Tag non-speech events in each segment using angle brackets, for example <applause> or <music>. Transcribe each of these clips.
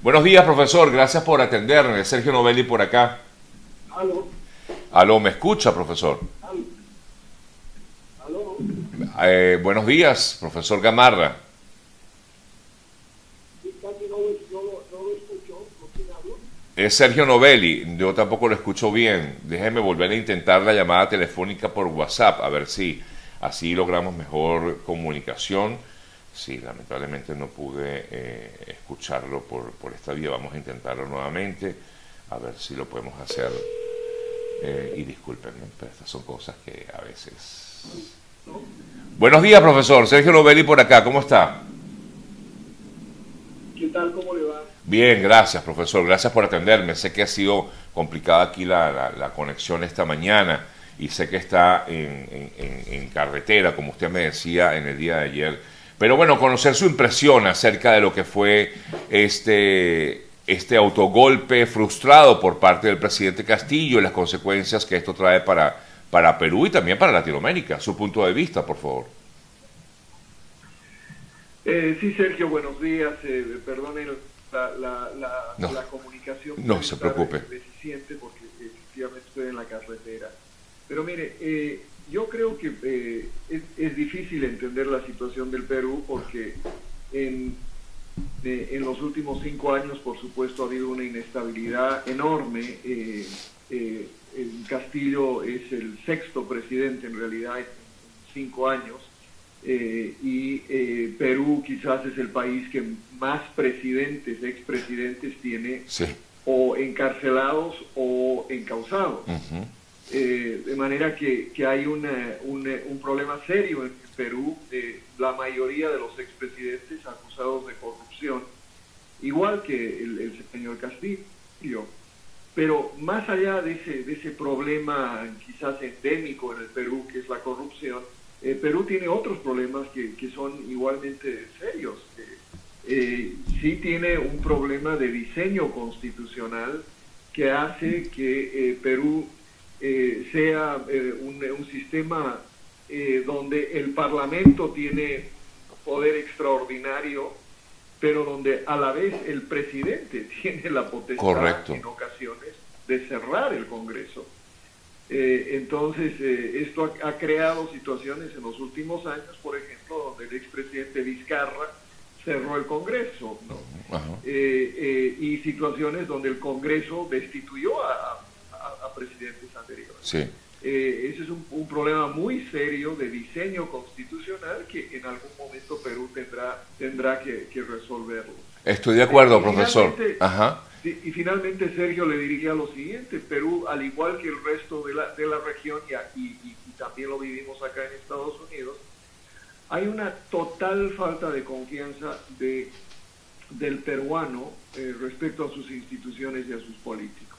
Buenos días, profesor. Gracias por atenderme. Sergio Novelli por acá. Aló. Aló, ¿me escucha, profesor? Aló. Eh, buenos días, profesor Gamarra. Es Sergio Novelli. Yo tampoco lo escucho bien. Déjeme volver a intentar la llamada telefónica por WhatsApp, a ver si así logramos mejor comunicación. Sí, lamentablemente no pude eh, escucharlo por, por esta vía. Vamos a intentarlo nuevamente, a ver si lo podemos hacer. Eh, y discúlpenme, pero estas son cosas que a veces... Buenos días, profesor. Sergio Novelli por acá. ¿Cómo está? ¿Qué tal? ¿Cómo le va? Bien, gracias, profesor. Gracias por atenderme. Sé que ha sido complicada aquí la, la, la conexión esta mañana y sé que está en, en, en, carretera, como usted me decía en el día de ayer. Pero bueno, conocer su impresión acerca de lo que fue este, este autogolpe frustrado por parte del presidente Castillo y las consecuencias que esto trae para, para Perú y también para Latinoamérica. Su punto de vista, por favor. Eh, sí, Sergio, buenos días. Eh, perdone la, la, la, No. la comunicación. No se preocupe. Deficiente porque efectivamente estoy en la carretera. Pero mire, eh, yo creo que eh, es, es difícil entender la situación del Perú porque en, de- en los últimos cinco años, por supuesto, ha habido una inestabilidad enorme. Eh, eh, el Castillo es el sexto presidente en realidad en cinco años. Eh, y eh, Perú quizás es el país que más presidentes, expresidentes tiene Sí. o encarcelados o encausados. Ujú. Eh, de manera que, que hay una- un, eh, un problema serio en Perú. eh, la mayoría de los expresidentes acusados de corrupción, igual que el, señor Castillo. Pero más allá de ese, de ese problema quizás endémico en el Perú, que es la corrupción, eh, Perú tiene otros problemas que, que son igualmente serios. Eh, eh, sí tiene un problema de diseño constitucional que hace que eh, Perú eh, sea eh, un, un sistema eh, donde el Parlamento tiene poder extraordinario, pero donde a la vez el presidente <laughs> tiene la potestad Correcto. en ocasiones de cerrar el Congreso. Eh, entonces, eh, esto ha, ha creado situaciones en los últimos años, por ejemplo, donde el expresidente Vizcarra cerró el Congreso, ¿no? Y situaciones donde el Congreso destituyó a presidentes anteriores. Sí. Eh, ese es un, un problema muy serio de diseño constitucional que en algún momento Perú tendrá, tendrá que, que resolverlo. Estoy de acuerdo, Y profesor. finalmente- Ajá. Y, finalmente, Sergio, le diría lo siguiente, Perú, al igual que el resto de la, de la región, y también lo vivimos acá en Estados Unidos, hay una total falta de confianza de, del peruano eh, respecto a sus instituciones y a sus políticos.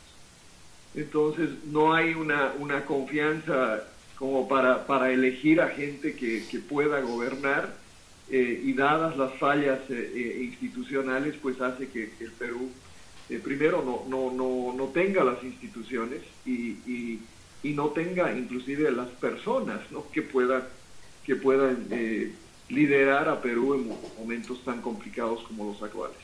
Entonces, no hay una, una confianza como para, para elegir a gente que, que pueda gobernar eh, y dadas las fallas eh, eh, institucionales, pues hace que, el Perú primero no, no, no, no tenga las instituciones y, y, y no tenga inclusive las personas ¿no? que puedan, que puedan liderar a Perú en mo- momentos tan complicados como los actuales.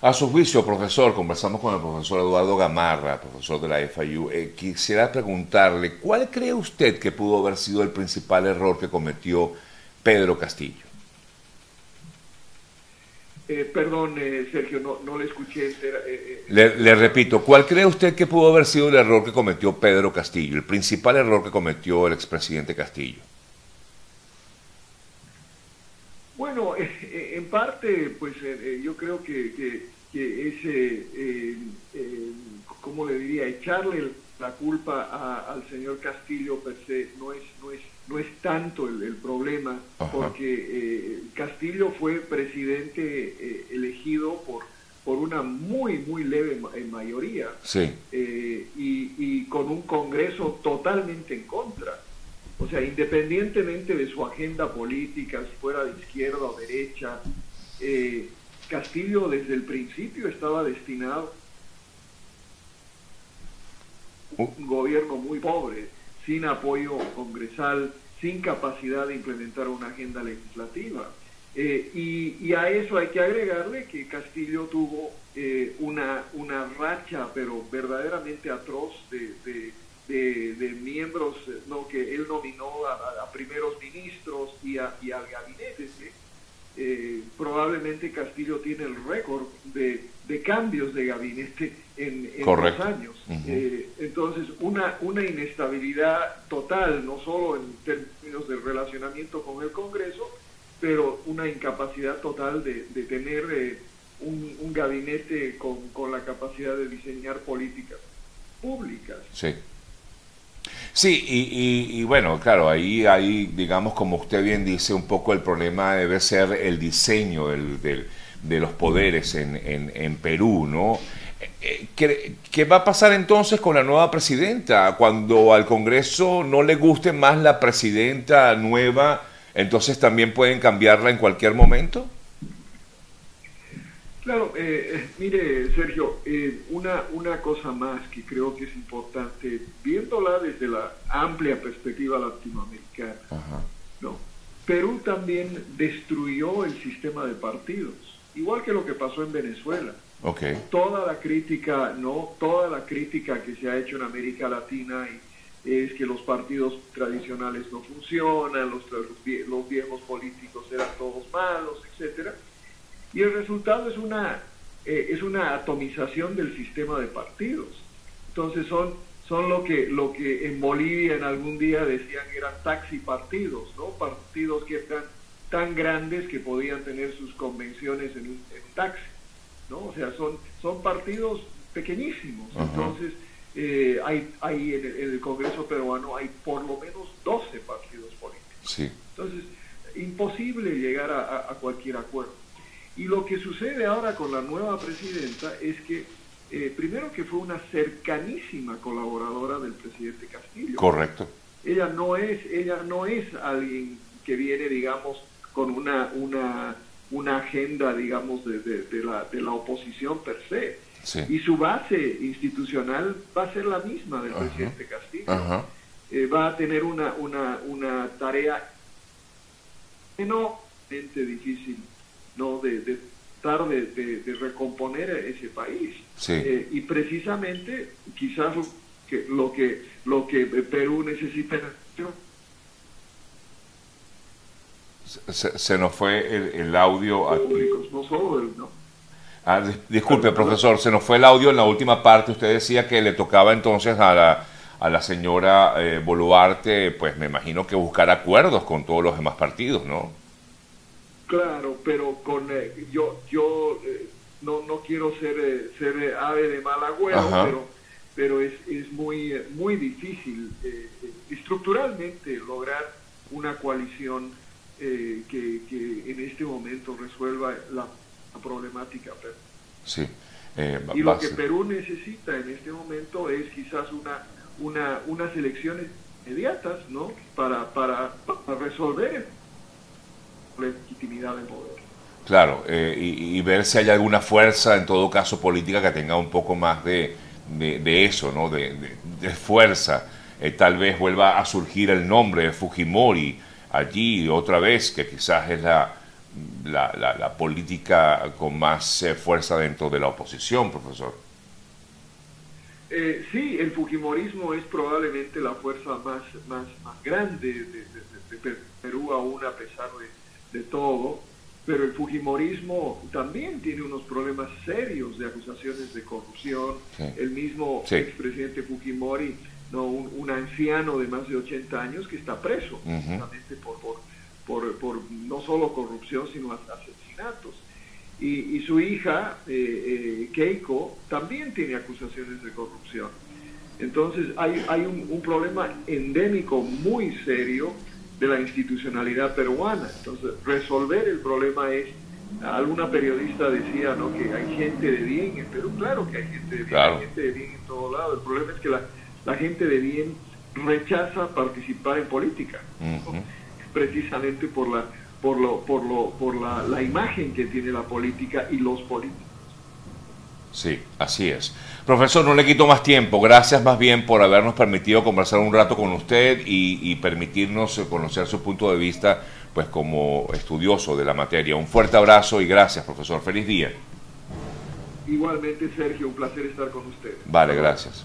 A su juicio, profesor, conversamos con el profesor Eduardo Gamarra, profesor de la FIU. Eh, quisiera preguntarle, ¿cuál cree usted que pudo haber sido el principal error que cometió Pedro Castillo? Eh, perdón, eh, Sergio, no, no le escuché eh, Le, le repito, ¿cuál cree usted que pudo haber sido el error que cometió Pedro Castillo, el principal error que cometió el expresidente Castillo? Bueno, eh, en parte, pues eh, eh, yo creo que, que, que ese, eh, eh, ¿cómo le diría? Echarle la culpa a- al señor Castillo per se no es, no es, no es tanto el, el problema, Ajá. porque eh, Castillo fue presidente eh, elegido por, por una muy, muy leve ma- eh, mayoría Sí, eh, y, y con un Congreso totalmente en contra. O sea, independientemente de su agenda política, si fuera de izquierda o derecha, eh, Castillo desde el principio estaba destinado a un gobierno muy pobre, sin apoyo congresal, sin capacidad de implementar una agenda legislativa. Eh, y, a eso hay que agregarle que Castillo tuvo eh, una, una racha, pero verdaderamente atroz de, de, miembros ¿no? que él nominó a, primeros ministros y, a, y al gabinete. Eh, probablemente Castillo tiene el récord de, cambios de gabinete en, en dos años. Eh, entonces, una, una inestabilidad total, no solo en términos del relacionamiento con el Congreso, pero una incapacidad total de, tener eh, un, un, gabinete con, con la capacidad de diseñar políticas públicas. Sí. Sí, y, bueno, claro, ahí hay, digamos, como usted bien dice, un poco el problema debe ser el diseño de los poderes en, Perú, ¿no? Eh, ¿Qué, ¿Qué, va a pasar entonces con la nueva presidenta? Cuando al Congreso no le guste más la presidenta nueva, entonces también pueden cambiarla en cualquier momento? Claro, eh, eh, mire Sergio, eh, una, una cosa más que creo que es importante, viéndola desde la amplia perspectiva latinoamericana, ¿no? Perú también destruyó el sistema de partidos, igual que lo que pasó en Venezuela. Okay. Toda la crítica, no, toda la crítica que se ha hecho en América Latina es que los partidos tradicionales no funcionan, los, los viejos políticos eran todos malos, etcétera y el resultado es una, eh, es una atomización del sistema de partidos. Entonces son, son lo, que, lo que en Bolivia en algún día decían eran taxi partidos, ¿no? partidos que eran tan grandes que podían tener sus convenciones en un, taxi. ¿no? O sea, son, son partidos pequeñísimos. Entonces, eh, hay, hay en el, Congreso peruano hay por lo menos 12 partidos políticos. Entonces, imposible llegar a cualquier acuerdo. Y lo que sucede ahora con la nueva presidenta es que, eh, primero que fue una cercanísima colaboradora del presidente Castillo. Correcto. Ella no es, ella no es alguien que viene, digamos, con una, una, una agenda, digamos, de, de, la, de la oposición per se. Y su base institucional va a ser la misma del presidente Castillo. Eh, va a tener una, una, una tarea enormemente difícil ¿no? de, de tratar de, recomponer ese país. Eh, y precisamente quizás lo que, lo que, lo que Perú necesita se, se, nos fue el, audio. Públicos, no solo el, no. Ah, disculpe, profesor, se nos fue el audio en la última parte. Usted decía que le tocaba entonces a la, a la señora eh, Boluarte, pues me imagino que buscar acuerdos con todos los demás partidos, ¿no? Claro, pero con eh, yo yo eh, no no quiero ser eh, ser ave de mal agüero, pero pero es, es muy muy difícil estructuralmente lograr una coalición que, que, en este momento resuelva la, problemática. Sí. y lo que Perú necesita en este momento es quizás una una unas elecciones inmediatas, ¿no? Para para, para resolver legitimidad de poder. Claro, eh, y, ver si hay alguna fuerza, en todo caso política, que tenga un poco más de, de, eso, ¿no? de, fuerza. Eh, tal vez vuelva a surgir el nombre de Fujimori allí otra vez, que quizás es la, la, la, política con más eh, fuerza dentro de la oposición, profesor. sí, el Fujimorismo es probablemente la fuerza más, más, más grande de, de Perú, aún a pesar de de todo, pero el Fujimorismo también tiene unos problemas serios de acusaciones de corrupción. El mismo expresidente Fujimori, no un, anciano de más de 80 años que está preso, por, por, por, no solo corrupción, sino asesinatos. Y, y su hija, eh, eh, Keiko, también tiene acusaciones de corrupción. Entonces hay, hay un, un problema endémico muy serio de la institucionalidad peruana. Entonces, resolver el problema es, alguna periodista decía ¿no? que hay gente de bien en Perú, claro que hay gente de bien, hay gente de bien en todo lado, el problema es que la, la gente de bien rechaza participar en política, precisamente por la por lo por lo por la, la imagen que tiene la política y los políticos. Sí, así es. Profesor, no le quito más tiempo. Gracias más bien por habernos permitido conversar un rato con usted y, permitirnos conocer su punto de vista pues como estudioso de la materia. Un fuerte abrazo y gracias, profesor. Feliz día. Igualmente, Sergio, un placer estar con usted. Vale, gracias.